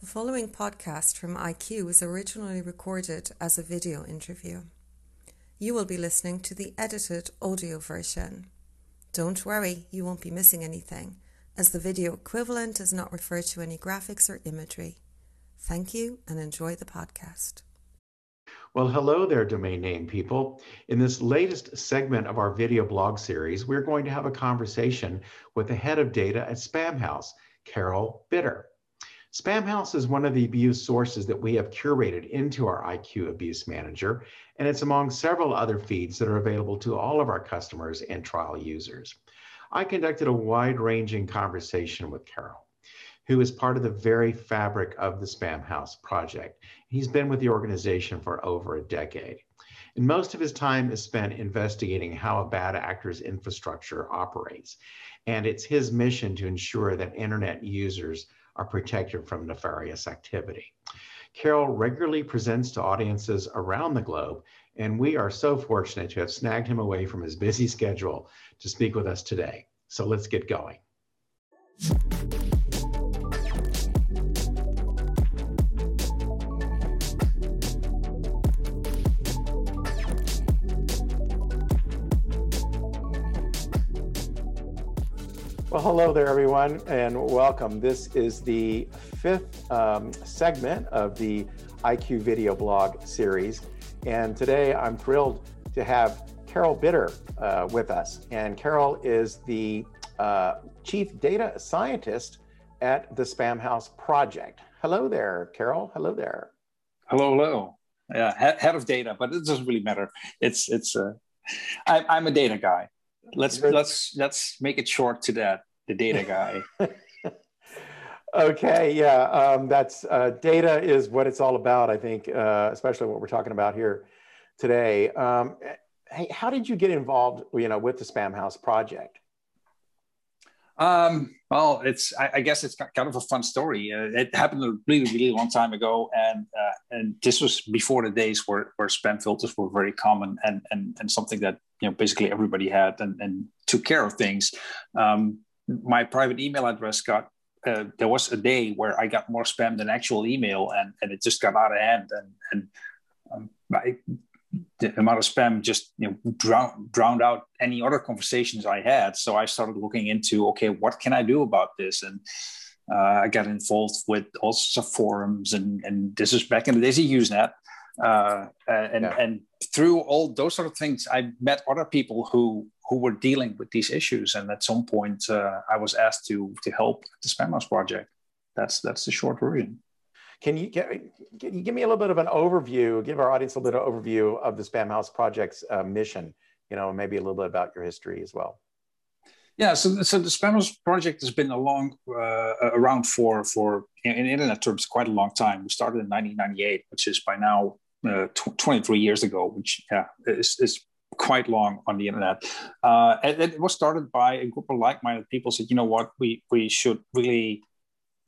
The following podcast from IQ was originally recorded as a video interview. You will be listening to the edited audio version. Don't worry, you won't be missing anything, as the video equivalent does not refer to any graphics or imagery. Thank you and enjoy the podcast. Well, hello there, domain name people. In this latest segment of our video blog series, we're going to have a conversation with the head of data at Spamhaus, Carel Bitter. Spamhaus is one of the abuse sources that we have curated into our IQ Abuse Manager, and it's among several other feeds that are available to all of our customers and trial users. I conducted a wide ranging conversation with Carel, who is part of the very fabric of the Spamhaus project. He's been with the organization for over a decade. And most of his time is spent investigating how a bad actor's infrastructure operates. And it's his mission to ensure that internet users are protected from nefarious activity. Carel regularly presents to audiences around the globe, and we are so fortunate to have snagged him away from his busy schedule to speak with us today. So let's get going. Well, hello there, everyone, and welcome. This is the fifth um, segment of the IQ video blog series. And today I'm thrilled to have Carel Bitter uh, with us. And Carel is the uh, chief data scientist at the Spamhaus Project. Hello there, Carel. Hello there. Hello, hello. Yeah, head of data, but it doesn't really matter. It's it's. Uh, I, I'm a data guy let's let's let's make it short to that the data guy okay yeah um, that's uh, data is what it's all about i think uh, especially what we're talking about here today um, hey how did you get involved you know with the Spamhaus project um, well, it's I, I, guess it's kind of a fun story. Uh, it happened a really, really long time ago, and uh, and this was before the days where, where spam filters were very common and and and something that you know basically everybody had and, and took care of things. Um, my private email address got uh, there was a day where I got more spam than actual email, and and it just got out of hand, and and um, I the amount of spam just you know drown, drowned out any other conversations I had. So I started looking into okay, what can I do about this? And uh, I got involved with all sorts of forums, and and this is back in the days of Usenet. Uh, and yeah. and through all those sort of things, I met other people who who were dealing with these issues. And at some point, uh, I was asked to to help the Spamhaus project. That's that's the short version. Can you, get, can you give me a little bit of an overview, give our audience a little bit of overview of the Spamhaus Project's uh, mission, you know, maybe a little bit about your history as well? Yeah, so, so the Spamhaus project has been along uh, around for for in, internet terms quite a long time. We started in 1998, which is by now uh, tw 23 years ago, which yeah is, is quite long on the internet. Uh, and it was started by a group of like-minded people. Said, you know what, we we should really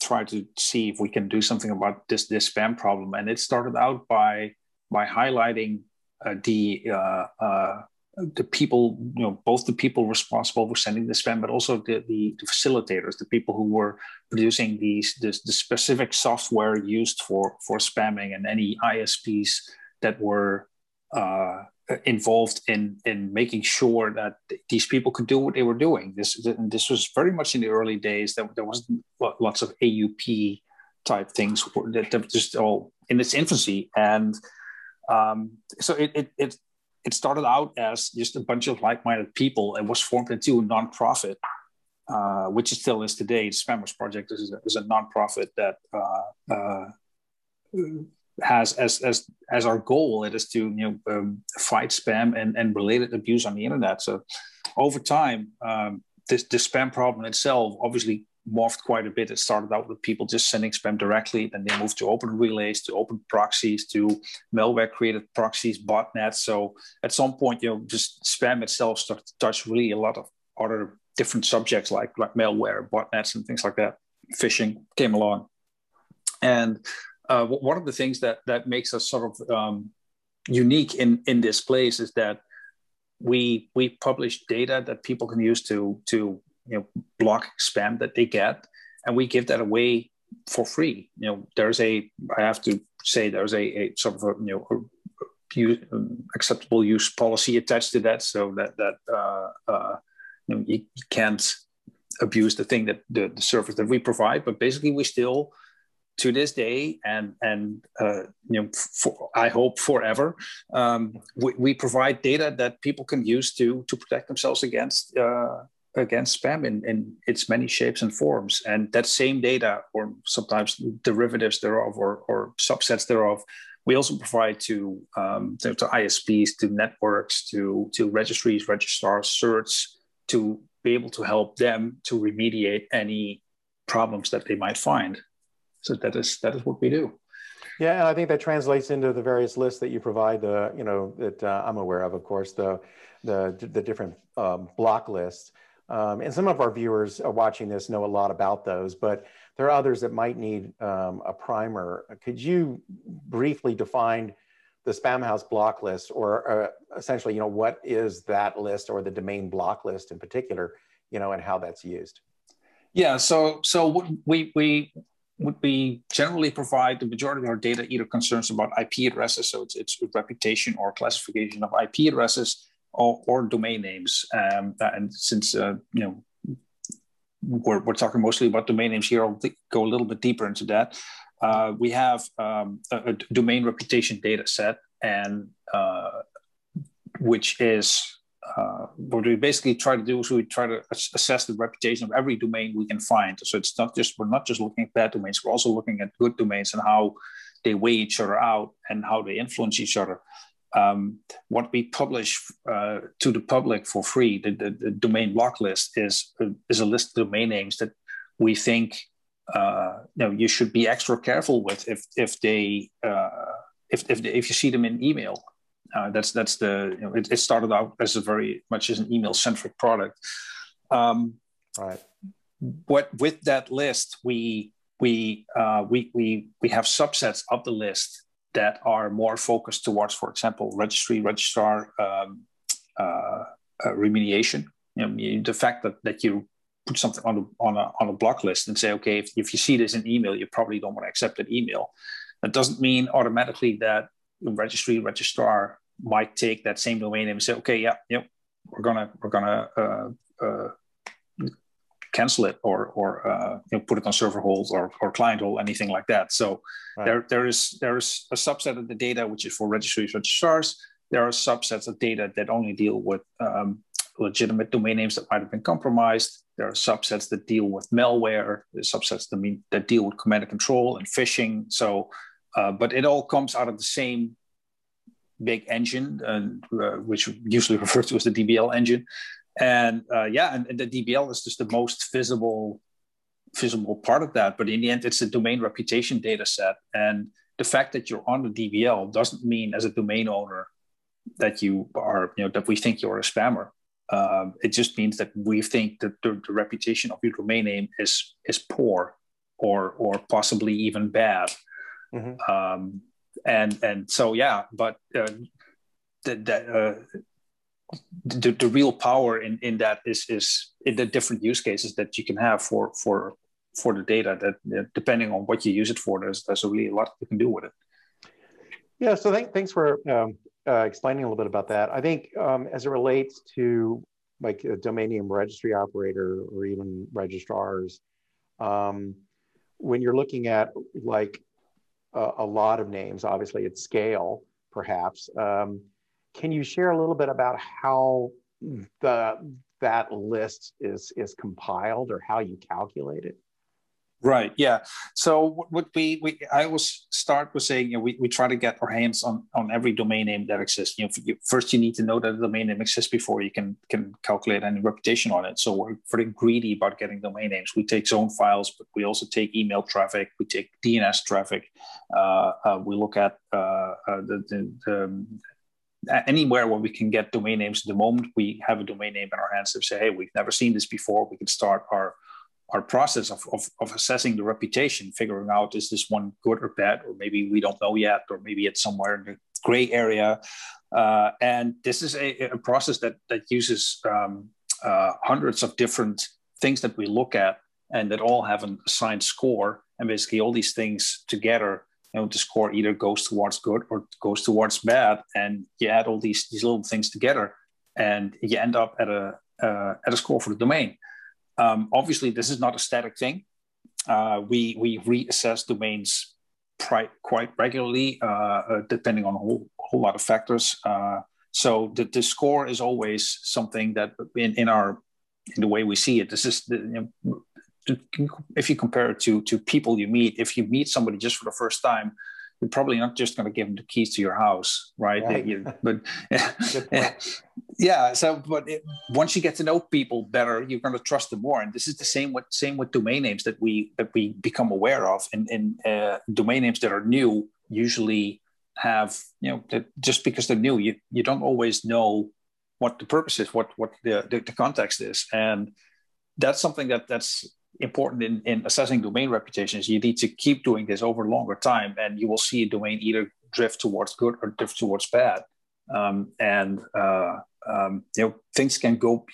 try to see if we can do something about this this spam problem. And it started out by by highlighting uh, the uh, uh, the people, you know, both the people responsible for sending the spam, but also the, the, the facilitators, the people who were producing these this, the specific software used for for spamming, and any ISPs that were uh, involved in in making sure that these people could do what they were doing. This this was very much in the early days. That there wasn't lots of AUP type things that, just all in its infancy, and um, so it, it it it started out as just a bunch of like-minded people. It was formed into a nonprofit, uh, which it still is today. The Spamhaus Project is a, is a nonprofit that uh, uh, has as as as our goal it is to you know um, fight spam and and related abuse on the internet so over time um, this spam problem itself obviously morphed quite a bit. It started out with people just sending spam directly then they moved to open relays to open proxies to malware created proxies botnets. So at some point you know just spam itself started to touch really a lot of other different subjects like like malware botnets and things like that. Phishing came along. And uh, one of the things that that makes us sort of um, unique in in this place is that we we publish data that people can use to to you know block spam that they get, and we give that away for free. You know, there's a I have to say there's a, a sort of a you know a, um, acceptable use policy attached to that, so that that uh, uh, you, you, can't abuse the thing that the, the service that we provide. But basically, we still to this day and and uh, you know for, I hope forever um, we, we, provide data that people can use to to protect themselves against uh, against spam in, in its many shapes and forms and that same data or sometimes derivatives thereof or, or subsets thereof we also provide to, um, to, to ISPs to networks to to registries registrars certs to be able to help them to remediate any problems that they might find so that is that is what we do. Yeah, and I think that translates into the various lists that you provide. The you know that uh, I'm aware of, of course, the the the different um, block lists. Um, and some of our viewers watching this know a lot about those, but there are others that might need um, a primer. Could you briefly define the Spamhaus block list, or uh, essentially, you know, what is that list, or the domain block list in particular, you know, and how that's used? Yeah, so so we we would we generally provide the majority of our data either concerns about IP addresses, so it's, it's reputation or classification of IP addresses, or, or domain names. Um, and since uh, you know we're, we're talking mostly about domain names here, I'll go a little bit deeper into that. Uh, we have um, a, a, domain reputation data set, and uh, which is uh, what we basically try to do is we try to assess the reputation of every domain we can find. So it's not just we're not just looking at bad domains, we're also looking at good domains and how they weigh each other out and how they influence each other. Um, what we publish uh, to the public for free, the, the, the, domain block list, is is a list of domain names that we think uh, you know you should be extra careful with if if they uh, if if, they, if you see them in email uh, that's that's the you know, it, it, started out as a very much as an email centric product. Um, right. What with that list, we we uh, we we we have subsets of the list that are more focused towards, for example, registry registrar um, uh, uh remediation. You know, the fact that that you put something on a, on a on a block list and say, okay, if, if you see this in email, you probably don't want to accept that email. That doesn't mean automatically that registry registrar might take that same domain name and say, okay, yeah, yep, we're gonna we're gonna uh, uh, cancel it or or uh, you know, put it on server hold or, or client hold, anything like that. So right. there there is there is a subset of the data which is for registries registrars. There are subsets of data that only deal with um, legitimate domain names that might have been compromised. There are subsets that deal with malware. There's subsets that mean that deal with command and control and phishing. So uh, but it all comes out of the same big engine, uh, which usually referred to as the DBL engine. And uh, yeah, and, and, the DBL is just the most visible visible part of that. But in the end, it's a domain reputation data set. And the fact that you're on the DBL doesn't mean, as a domain owner, that you are, you know, that we think you're a spammer. Um, it just means that we think that the, the, reputation of your domain name is is poor, or or possibly even bad. Mm-hmm. Um, and and so yeah, but uh, the, the, uh, the, the real power in, in that is is in the different use cases that you can have for for for the data that depending on what you use it for, there's there's really a lot you can do with it. Yeah, so th- thanks for um, uh, explaining a little bit about that. I think um, as it relates to like a domain name registry operator or even registrars, um, when you're looking at like a, a lot of names, obviously at scale, perhaps. Can you share a little bit about how the that list is is compiled or how you calculate it? Right. Yeah. So what we we I always start with saying you know, we, we try to get our hands on on every domain name that exists. You know, you, first you need to know that the domain name exists before you can can calculate any reputation on it. So we're very greedy about getting domain names. We take zone files, but we also take email traffic. We take DNS traffic. Uh, uh, we look at uh, uh the, the, the anywhere where we can get domain names. The moment we have a domain name in our hands, to say, hey, we've never seen this before, we can start our our process of, of, of, assessing the reputation, figuring out is this one good or bad, or maybe we don't know yet, or maybe it's somewhere in the gray area. Uh, and this is a, a, process that that uses um, uh, hundreds of different things that we look at and that all have an assigned score. And basically, all these things together, you know, the score either goes towards good or goes towards bad. And you add all these these little things together, and you end up at a uh, at a score for the domain. Um, obviously, this is not a static thing. Uh, we we reassess domains pri- quite regularly, uh, uh depending on a whole, whole lot of factors. Uh, so the, the score is always something that in, in our in the way we see it, this is the, you know, if you compare it to to people you meet, if you meet somebody just for the first time, you're probably not just going to give them the keys to your house, right? right. You, but yeah, so but it, once you get to know people better, you're going to trust them more. And this is the same with same with domain names that we that we become aware of, and, and uh, domain names that are new usually have you know that just because they're new, you you don't always know what the purpose is, what what the, the, the context is, and that's something that that's important in, in assessing domain reputations. You need to keep doing this over longer time, and you will see a domain either drift towards good or drift towards bad. Um, and uh, um, you know things can go,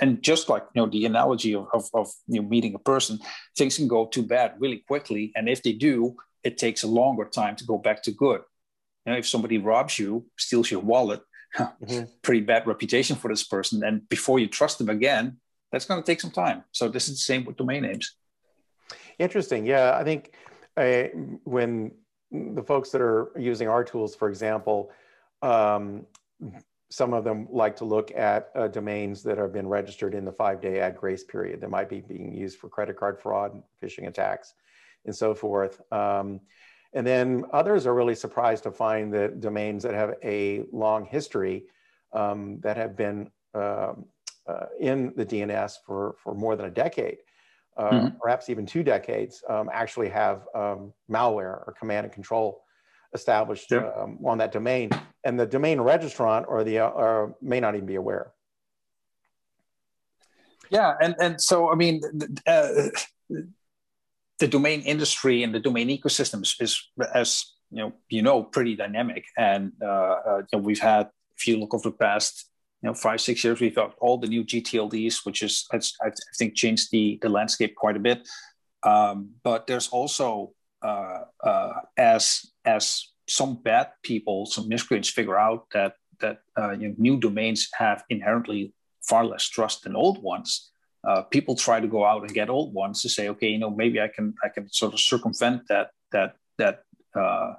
and just like you know the analogy of, of, of you know, meeting a person, things can go too bad really quickly, and if they do, it takes a longer time to go back to good. You know, if somebody robs you, steals your wallet, mm-hmm. pretty bad reputation for this person, and before you trust them again, that's going to take some time. So this is the same with domain names. Interesting. Yeah, I think uh, when the folks that are using our tools, for example, um, some of them like to look at uh, domains that have been registered in the five-day add grace period that might be being used for credit card fraud, phishing attacks, and so forth. Um, and then others are really surprised to find that domains that have a long history um, that have been um, uh, in the DNS for, for more than a decade, uh, mm-hmm. perhaps even two decades, um, actually have um, malware or command and control established yeah. um, on that domain. And the domain registrant or the uh, may not even be aware. Yeah, and, and so, I mean, uh, the domain industry and the domain ecosystems is, is as you know, you know, pretty dynamic. And uh, uh, you know, we've had, if you look over the past you know five six years we've got all the new gtlds which is i, think changed the the landscape quite a bit. Um, but there's also uh, uh, as as some bad people some miscreants figure out that that uh, you know, new domains have inherently far less trust than old ones uh, people try to go out and get old ones to say okay you know maybe i can i can sort of circumvent that that that uh,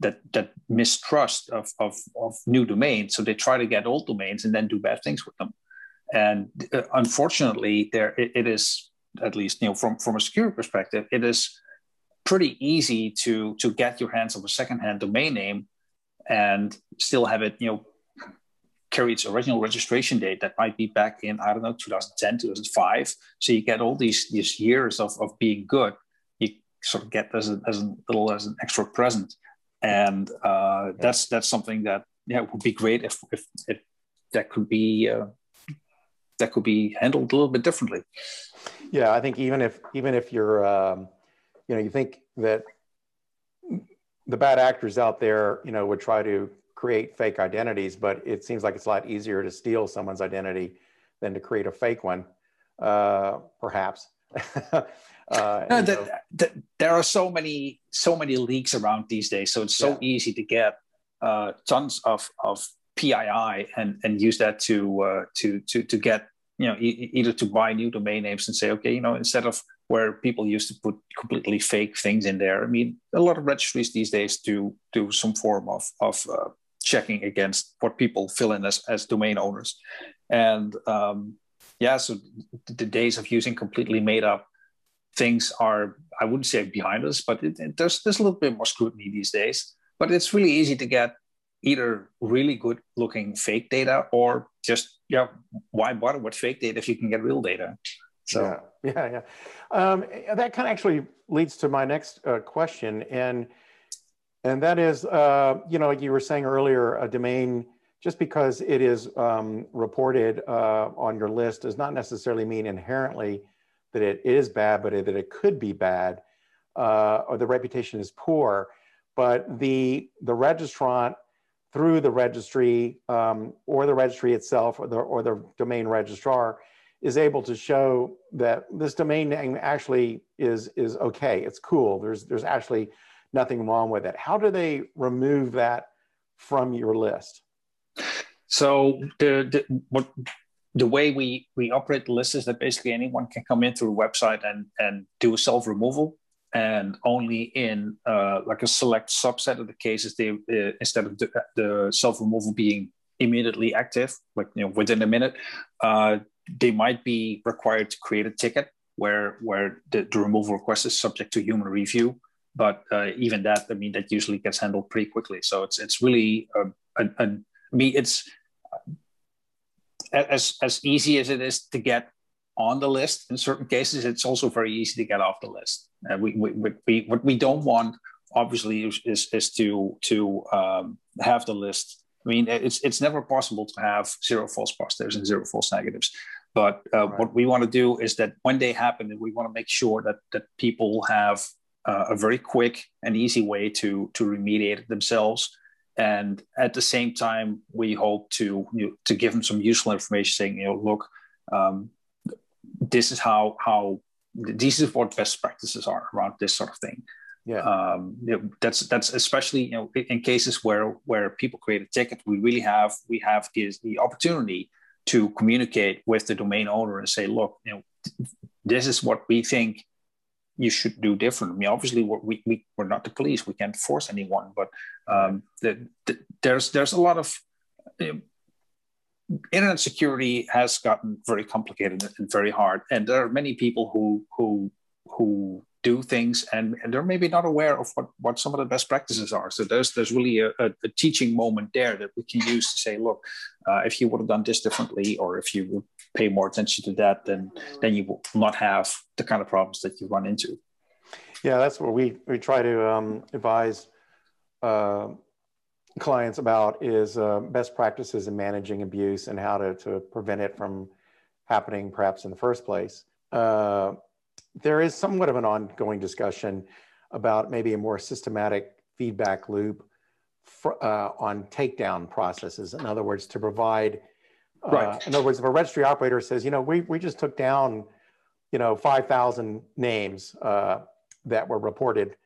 that that mistrust of, of, of new domains. So they try to get old domains and then do bad things with them. And uh, unfortunately, there it, it is at least you know from from a security perspective, it is pretty easy to to get your hands on a secondhand domain name and still have it you know carry its original registration date that might be back in i don't know 2010 2005 so you get all these these years of, of being good you sort of get as a, as a little as an extra present and uh, that's that's something that yeah would be great if if, if that could be uh, that could be handled a little bit differently. Yeah, I think even if even if you're um, you know you think that the bad actors out there you know would try to create fake identities, but it seems like it's a lot easier to steal someone's identity than to create a fake one, uh, perhaps. Uh, no, the, the, there are so many so many leaks around these days, so it's so yeah. easy to get uh, tons of of PII and and use that to uh, to to to get you know e- either to buy new domain names and say okay you know instead of where people used to put completely fake things in there. I mean, a lot of registries these days do do some form of of uh, checking against what people fill in as as domain owners, and um, yeah, so the days of using completely made up things are I wouldn't say behind us, but it, it, there's there's a little bit more scrutiny these days. But it's really easy to get either really good looking fake data or just yeah why bother with fake data if you can get real data so yeah yeah, yeah. Um, that kind of actually leads to my next uh, question and and that is uh, you know like you were saying earlier a domain just because it is um, reported uh, on your list does not necessarily mean inherently that it is bad, but that it could be bad, uh, or the reputation is poor. But the the registrant through the registry um, or the registry itself or the or the domain registrar is able to show that this domain name actually is is okay. It's cool. There's there's actually nothing wrong with it. How do they remove that from your list? So the, the what the way we we operate the list is that basically anyone can come in through a website and and do self removal and only in uh, like a select subset of the cases they uh, instead of the, the self removal being immediately active like you know within a minute uh, they might be required to create a ticket where where the, the removal request is subject to human review. But uh, even that i mean that usually gets handled pretty quickly. So it's it's really a, a, a I mean, it's as as easy as it is to get on the list. In certain cases it's also very easy to get off the list. Uh, we, we, we, what we don't want obviously is, is, is to to um, have the list. I mean it's it's never possible to have zero false positives and zero false negatives. But uh, right. what we want to do is that when they happen we want to make sure that that people have uh, a very quick and easy way to to remediate themselves and at the same time we hope to you know, to give them some useful information saying you know look um, this is how how these is what best practices are around this sort of thing. Yeah. Um, you know, that's that's especially you know in cases where where people create a ticket we really have we have the, the opportunity to communicate with the domain owner and say look you know this is what we think you should do different. I mean, obviously, we're, we, we, we're not the police. We can't force anyone. But um, the, the, there's there's a lot of know, internet security has gotten very complicated and very hard, and there are many people who who who do things and, and they're maybe not aware of what, what some of the best practices are. So there's there's really a, a, a teaching moment there that we can use to say, look, uh, if you would have done this differently, or if you pay more attention to that, then then you will not have the kind of problems that you run into. Yeah, that's what we we try to um, advise uh, clients about is uh, best practices in managing abuse and how to to prevent it from happening, perhaps in the first place. Uh, there is somewhat of an ongoing discussion about maybe a more systematic feedback loop for, uh, on takedown processes. In other words, to provide, uh, right. in other words, if a registry operator says, you know, we, we just took down, you know, 5,000 names uh, that were reported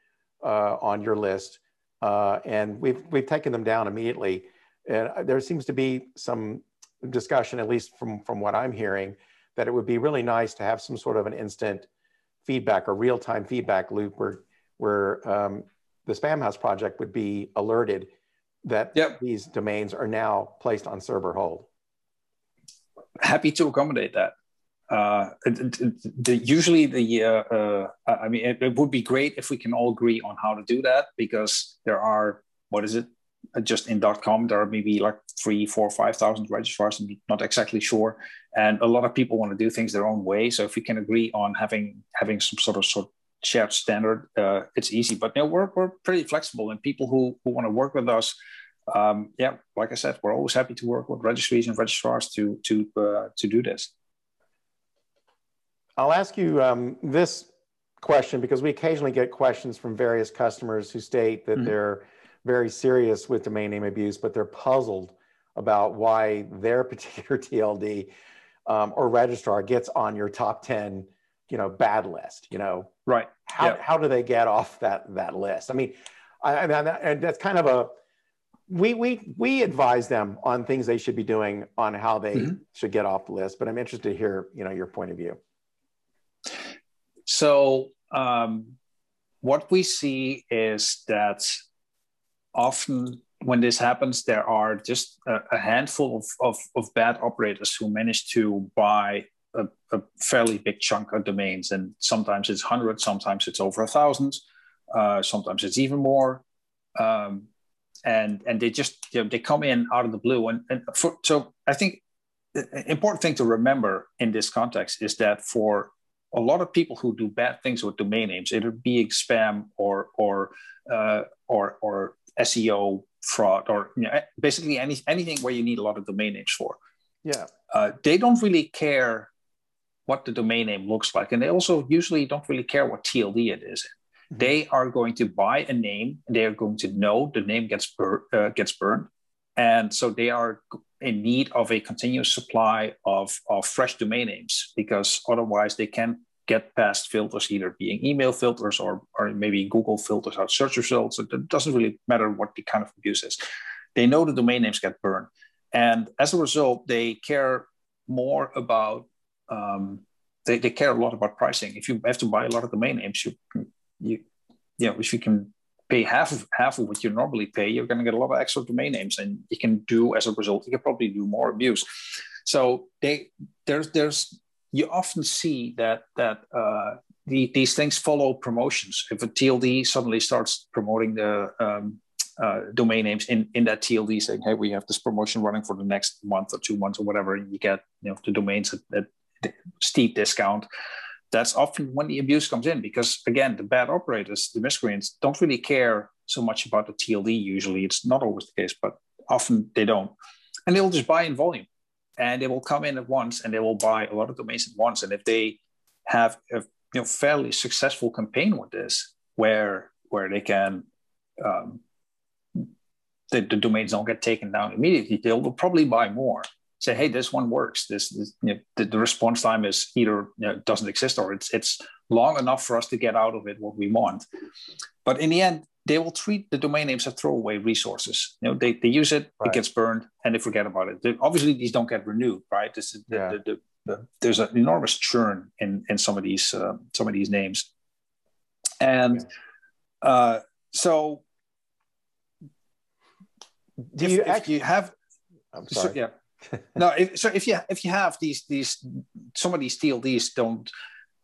uh, on your list, uh, and we've, we've taken them down immediately. And there seems to be some discussion, at least from, from what I'm hearing, that it would be really nice to have some sort of an instant feedback or real-time feedback loop where where um, the Spamhaus project would be alerted that yep. these domains are now placed on server hold. Happy to accommodate that. Uh, usually the uh, uh, I mean it, it, would be great if we can all agree on how to do that because there are what is it uh, just in .com there are maybe like three, four, five thousand registrars. I'm not exactly sure, and a lot of people want to do things their own way. So if we can agree on having having some sort of sort of shared standard, uh, it's easy. But you know, we're we're pretty flexible, and people who who want to work with us, um, yeah, like I said, we're always happy to work with registries and registrars to to uh, to do this. I'll ask you um, this question because we occasionally get questions from various customers who state that mm-hmm. they're very serious with domain name abuse, but they're puzzled about why their particular TLD um, or registrar gets on your top 10, you know, bad list, you know, right. How, yep. how do they get off that, that list? I mean, I, I mean, and that's kind of a, we, we, we advise them on things they should be doing on how they mm-hmm. should get off the list, but I'm interested to hear, you know, your point of view. So, um, what we see is that often when this happens, there are just a, a handful of, of, of, bad operators who manage to buy a, a, fairly big chunk of domains. And sometimes it's hundreds, sometimes it's over a thousand, uh, sometimes it's even more. Um, and and they just you know, they come in out of the blue. And, and for, so I think the important thing to remember in this context is that for a lot of people who do bad things with domain names, either being spam or or uh, or or SEO fraud or you know, basically any, anything where you need a lot of domain names for. Yeah. Uh, they don't really care what the domain name looks like. And they also usually don't really care what TLD it is. Mm-hmm. They are going to buy a name. They are going to know the name gets, bur- uh, gets burned. And so they are in need of a continuous supply of, of fresh domain names because otherwise they can't get past filters, either being email filters or, or maybe Google filters out search results. It doesn't really matter what the kind of abuse is. They know the domain names get burned. And as a result, they care more about, um, they, they care a lot about pricing. If you have to buy a lot of domain names, you, you, you know, if you can pay half of half of what you normally pay, you're going to get a lot of extra domain names, and you can do as a result, you can probably do more abuse. So they there's there's you often see that that uh, the, these things follow promotions. If a TLD suddenly starts promoting the um, uh, domain names in, in that TLD, saying, "Hey, we have this promotion running for the next month or two months or whatever," and you get you know the domains at, at steep discount. That's often when the abuse comes in because again, the bad operators, the miscreants, don't really care so much about the TLD. Usually, it's not always the case, but often they don't, and they'll just buy in volume and they will come in at once and they will buy a lot of domains at once. And if they have a you know, fairly successful campaign with this, where where they can um, the, the domains don't get taken down immediately, they'll probably buy more. Say, hey, this one works. This, this you know, the, the, response time is either you know, doesn't exist or it's it's long enough for us to get out of it what we want. But in the end, they will treat the domain names as throwaway resources. You know, they, they use it, right. it gets burned, and they forget about it. They, obviously, these don't get renewed, right? This is yeah. the, the, the, there's an enormous churn in in some of these uh, some of these names, and yeah. uh, so do if, you if you have? I'm sorry. So, yeah. No, if, so if you if you have these these some of these TLDs don't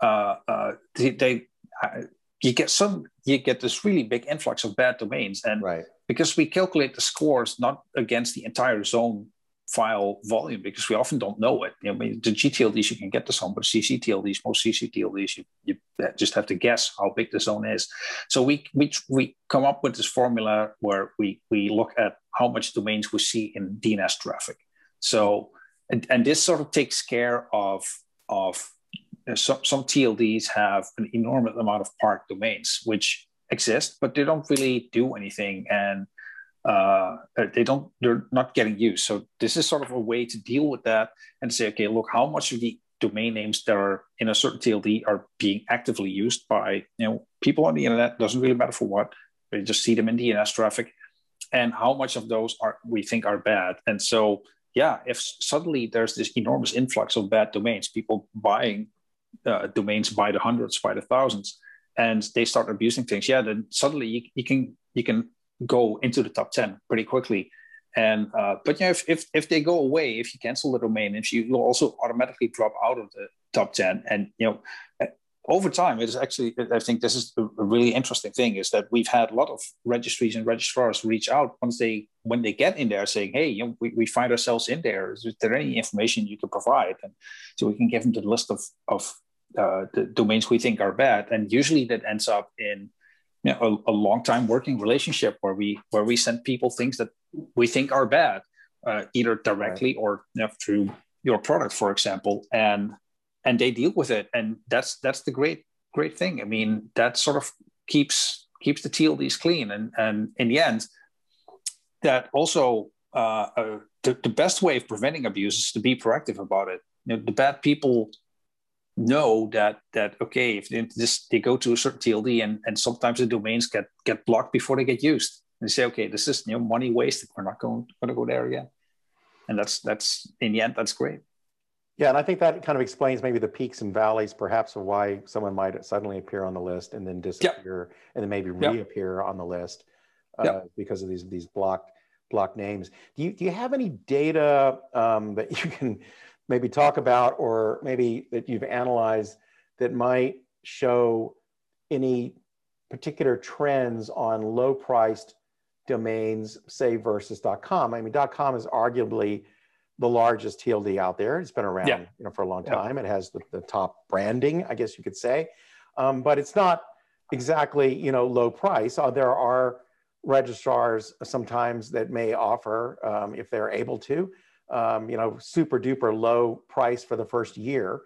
uh, uh, they, they uh, you get some you get this really big influx of bad domains and right. because we calculate the scores not against the entire zone file volume because we often don't know it. You know, the GTLDs you can get the zone, but CCTLDs, most CCTLDs, you, you just have to guess how big the zone is. So we we we come up with this formula where we we look at how much domains we see in DNS traffic. So and, and this sort of takes care of of some, some TLDs have an enormous amount of parked domains, which exist, but they don't really do anything and uh, they don't, they're not getting used. So this is sort of a way to deal with that and say, okay, look, how much of the domain names that are in a certain TLD are being actively used by you know people on the internet. Doesn't really matter for what. They just see them in DNS traffic, and how much of those are we think are bad. And so, yeah, if suddenly there's this enormous influx of bad domains, people buying uh, domains by the hundreds, by the thousands, and they start abusing things, yeah, then suddenly you, you can you can go into the top ten pretty quickly. And uh, but yeah, if, if if they go away, if you cancel the domain, if you will also automatically drop out of the top ten, and you know. Over time, it is actually. I think this is a really interesting thing is that we've had a lot of registries and registrars reach out once they when they get in there saying, "Hey, you know, we, we find ourselves in there. Is there any information you can provide?" And so we can give them the list of of uh, the domains we think are bad, and usually that ends up in you know, a, a long time working relationship where we where we send people things that we think are bad, uh, either directly right. or you know, through your product, for example, and and they deal with it, and that's that's the great great thing. I mean, that sort of keeps keeps the TLDs clean, and and in the end, that also uh, uh, the, the best way of preventing abuse is to be proactive about it. You know, the bad people know that that okay if they, just they go to a certain TLD and and sometimes the domains get get blocked before they get used. And they say okay this is you know money wasted. We're not going going to go there again. And that's that's in the end that's great yeah and I think that kind of explains maybe the peaks and valleys perhaps of why someone might suddenly appear on the list and then disappear yep. and then maybe reappear yep. on the list uh, yep. because of these these blocked blocked names do you do you have any data um, that you can maybe talk about or maybe that you've analyzed that might show any particular trends on low priced domains, say versus .com. I mean, .com is arguably the largest TLD out there. It's been around, yeah. you know, for a long time. Yeah. It has the, the, top branding, I guess you could say, um, but it's not exactly, you know, low price. Uh, there are registrars sometimes that may offer, um, if they're able to, um, you know, super duper low price for the first year,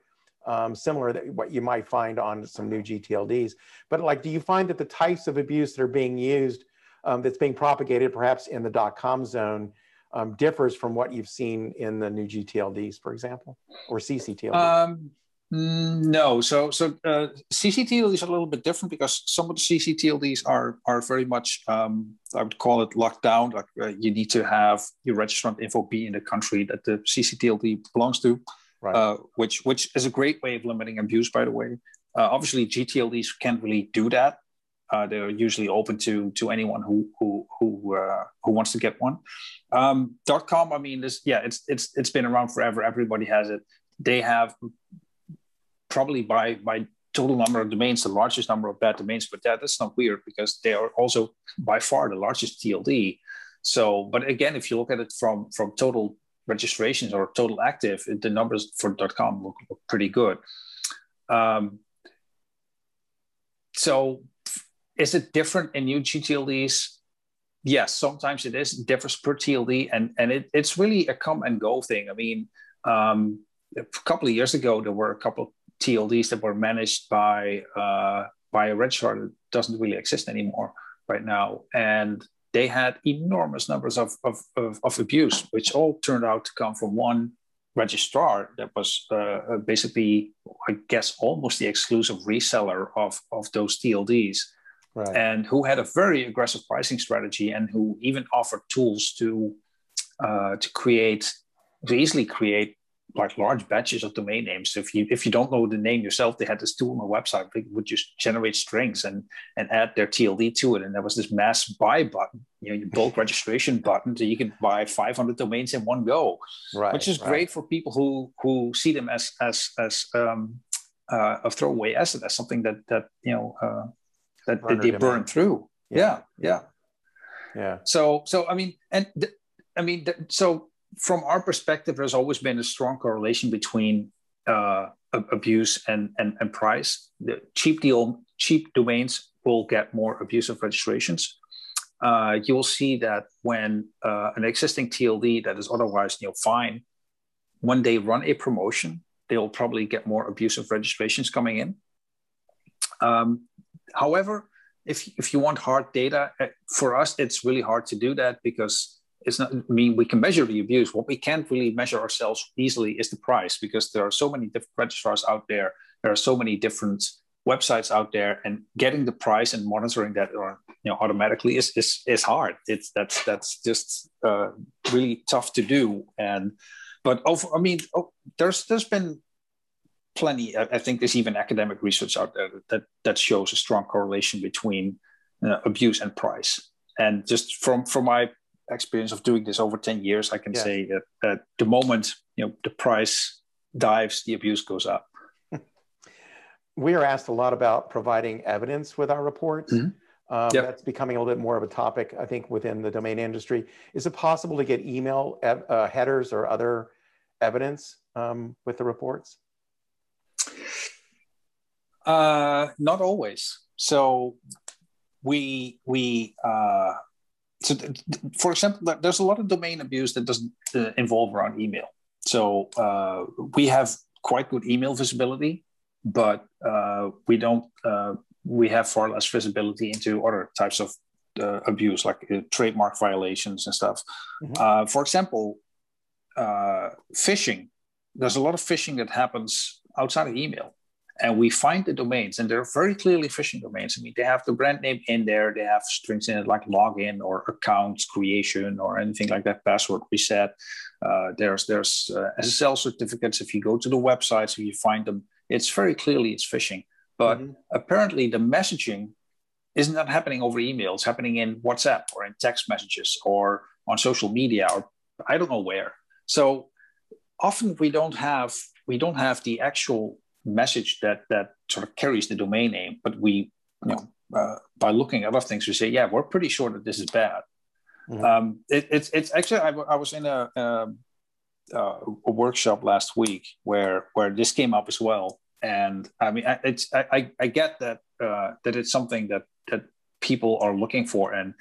um, similar to what you might find on some new GTLDs. But like, do you find that the types of abuse that are being used, um, that's being propagated perhaps in the dot .com zone, um, differs from what you've seen in the new GTLDs, for example, or CCTLDs? Um, no, so so uh, CCTLDs are a little bit different because some of the CCTLDs are are very much um, I would call it locked down. Like uh, you need to have your registrant info be in the country that the CCTLD belongs to, right. uh, which which is a great way of limiting abuse. By the way, uh, obviously GTLDs can't really do that. Uh, they're usually open to to anyone who who who uh, who wants to get one. Um, .com, I mean, this yeah, it's it's it's been around forever. Everybody has it. They have probably by by total number of domains the largest number of bad domains, but that, that's not weird because they are also by far the largest TLD. So, but again, if you look at it from from total registrations or total active, the numbers for .com look, look pretty good. Um, so is it different in new GTLDs? Yes, sometimes it is. Differs per TLD, and and it, it's really a come and go thing. I mean, um, a couple of years ago, there were a couple TLDs that were managed by uh, by a registrar that doesn't really exist anymore right now, and they had enormous numbers of, of, of, of abuse, which all turned out to come from one registrar that was uh, basically, I guess, almost the exclusive reseller of, of those TLDs right. and who had a very aggressive pricing strategy and who even offered tools to uh, to create to easily create like large batches of domain names. If you if you don't know the name yourself, they had this tool on the website. They would just generate strings and and add their TLD to it, and there was this mass buy button, you know, your bulk registration button, so you can buy 500 domains in one go, right, which is right. great for people who who see them as as as um, uh, a throwaway asset, as something that that you know uh, that, that they burn through. Yeah. yeah, yeah, yeah. So, so I mean, and th- I mean, th- so from our perspective, there's always been a strong correlation between uh, abuse and, and and price. The cheap deal, cheap domains will get more abusive registrations. Uh, you'll see that when uh, an existing TLD that is otherwise you know fine, when they run a promotion, they'll probably get more abusive registrations coming in. Um, However, if, if you want hard data, eh, for us, it's really hard to do that because it's not, I mean, we can measure the abuse. What we can't really measure ourselves easily is the price because there are so many different registrars out there. There are so many different websites out there and getting the price and monitoring that or you know automatically is is, is hard it's that's that's just uh, really tough to do and but over, i mean oh, there's there's been plenty. I think there's even academic research out there that that shows a strong correlation between uh, abuse and price. And just from from my experience of doing this over 10 years, I can yeah. say that, that the moment you know the price dives, the abuse goes up. We are asked a lot about providing evidence with our reports. Mm-hmm. Um, yep. That's becoming a little bit more of a topic, I think, within the domain industry. Is it possible to get email uh, headers or other evidence um, with the reports? Uh, not always. So we we uh, so th- for example, there's a lot of domain abuse that doesn't uh, involve around email. So uh, we have quite good email visibility, but uh, we don't. Uh, we have far less visibility into other types of uh, abuse, like uh, trademark violations and stuff. Mm-hmm. Uh, for example, uh, phishing. There's a lot of phishing that happens outside of email. And we find the domains and they're very clearly phishing domains. I mean they have the brand name in there. They have strings in it like login or accounts creation or anything like that password reset. Uh, there's there's uh, ssl certificates if you go to the websites if you find them. It's very clearly it's phishing. But mm-hmm. apparently the messaging is not happening over email. It's happening in whatsapp or in text messages or on social media or i don't know where. So often we don't have we don't have the actual message that that sort of carries the domain name, but we, you know, uh, by looking at other things, we say, yeah, we're pretty sure that this is bad. Mm-hmm. Um, it, it's it's actually I, I was in a, a, a workshop last week where where this came up as well, and I mean it's I I, get that uh, that it's something that that people are looking for, and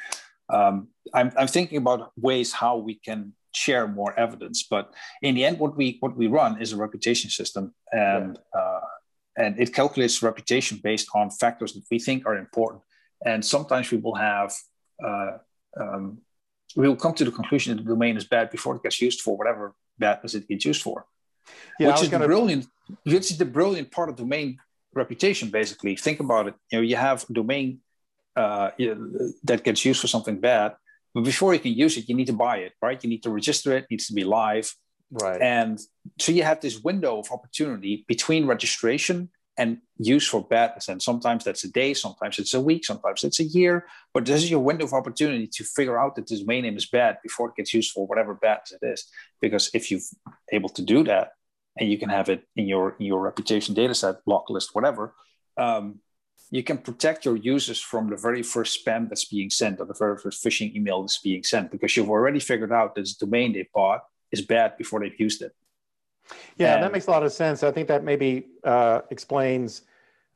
um, I'm I'm thinking about ways how we can share more evidence. But in the end, what we what we run is a reputation system, and yeah. uh, and it calculates reputation based on factors that we think are important. And sometimes we will have uh, um, we'll come to the conclusion that the domain is bad before it gets used for whatever bad as it gets used for. Yeah, which is gonna... the brilliant, which is the brilliant part of domain reputation. Basically, think about it. You know, you have a domain uh, that gets used for something bad, but before you can use it, you need to buy it, right? You need to register it. it needs to be live, right? And so you have this window of opportunity between registration and use for badness. And sometimes that's a day, sometimes it's a week, sometimes it's a year. But this is your window of opportunity to figure out that this domain name is bad before it gets used for whatever badness it is. Because if you're able to do that, and you can have it in your in your reputation data set, block list, whatever, um, you can protect your users from the very first spam that's being sent or the very first phishing email that's being sent because you've already figured out that this domain they bought is bad before they've used it. Yeah, and, that makes a lot of sense. I think that maybe uh, explains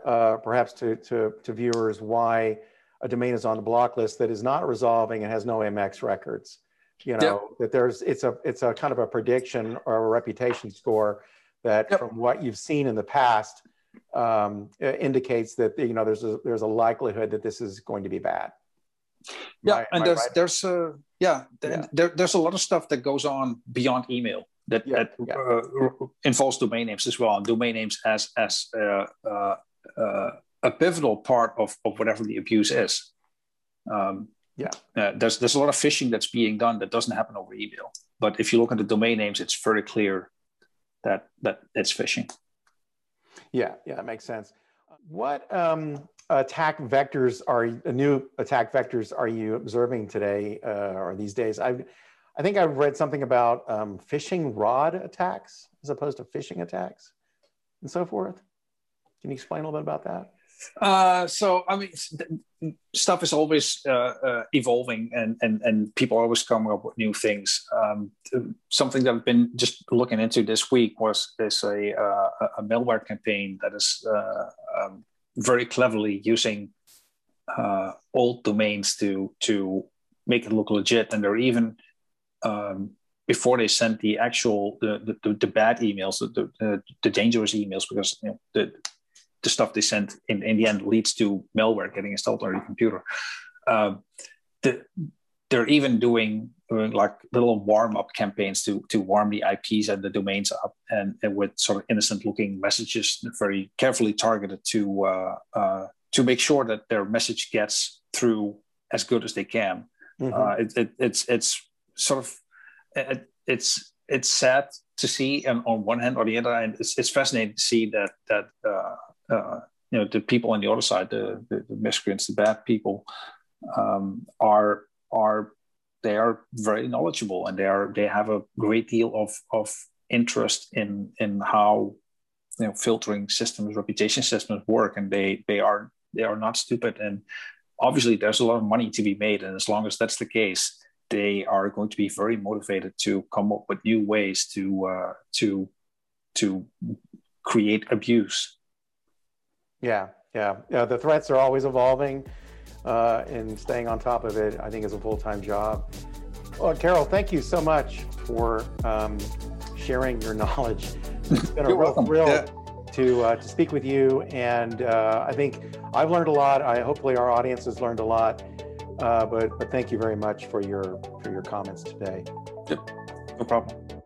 uh, perhaps to, to, to, viewers why a domain is on the block list that is not resolving and has no MX records. You know, yep. that there's it's a it's a kind of a prediction or a reputation score that yep. from what you've seen in the past um, indicates that you know there's a there's a likelihood that this is going to be bad. Yeah, I, and there's right? there's a yeah, yeah. There, there's a lot of stuff that goes on beyond email that, yeah, that yeah. Uh, involves domain names as well, and domain names as as uh, uh, uh, a pivotal part of, of whatever the abuse is. Um, yeah, uh, there's there's a lot of phishing that's being done that doesn't happen over email. But if you look at the domain names, it's very clear that that it's phishing. Yeah, yeah, that makes sense. What um, attack vectors are new attack vectors are you observing today uh, or these days? I I think I've read something about um, phishing rod attacks as opposed to phishing attacks and so forth. Can you explain a little bit about that? Uh, so I mean, stuff is always uh, uh, evolving, and and and people always come up with new things. Um, something that I've been just looking into this week was is a uh, a malware campaign that is uh, um, very cleverly using uh, old domains to to make it look legit, and they're even um, before they send the actual the the, the bad emails, the, the, the dangerous emails, because you know, the the stuff they send in, in the end leads to malware getting installed on your computer. Um, the, they're even doing, doing like little warm up campaigns to to warm the IPs and the domains up, and, and with sort of innocent looking messages, very carefully targeted to uh, uh, to make sure that their message gets through as good as they can. Mm-hmm. Uh, it, it, it's it's sort of it, it's it's sad to see, and on one hand, or the other hand, it's, it's fascinating to see that that uh, you know the people on the other side, the, the, the miscreants, the bad people, um, are are they are very knowledgeable and they are they have a great deal of of interest in in how you know filtering systems, reputation systems work, and they they are they are not stupid. And obviously there's a lot of money to be made. And as long as that's the case they are going to be very motivated to come up with new ways to uh, to to create abuse yeah, yeah. The threats are always evolving, uh, and staying on top of it, I think, is a full time job. Well, Carel, thank you so much for um, sharing your knowledge. It's been a real welcome. thrill yeah. to uh, to speak with you, and uh, I think I've learned a lot. I hopefully our audience has learned a lot. Uh, but but thank you very much for your for your comments today. Yep, no problem.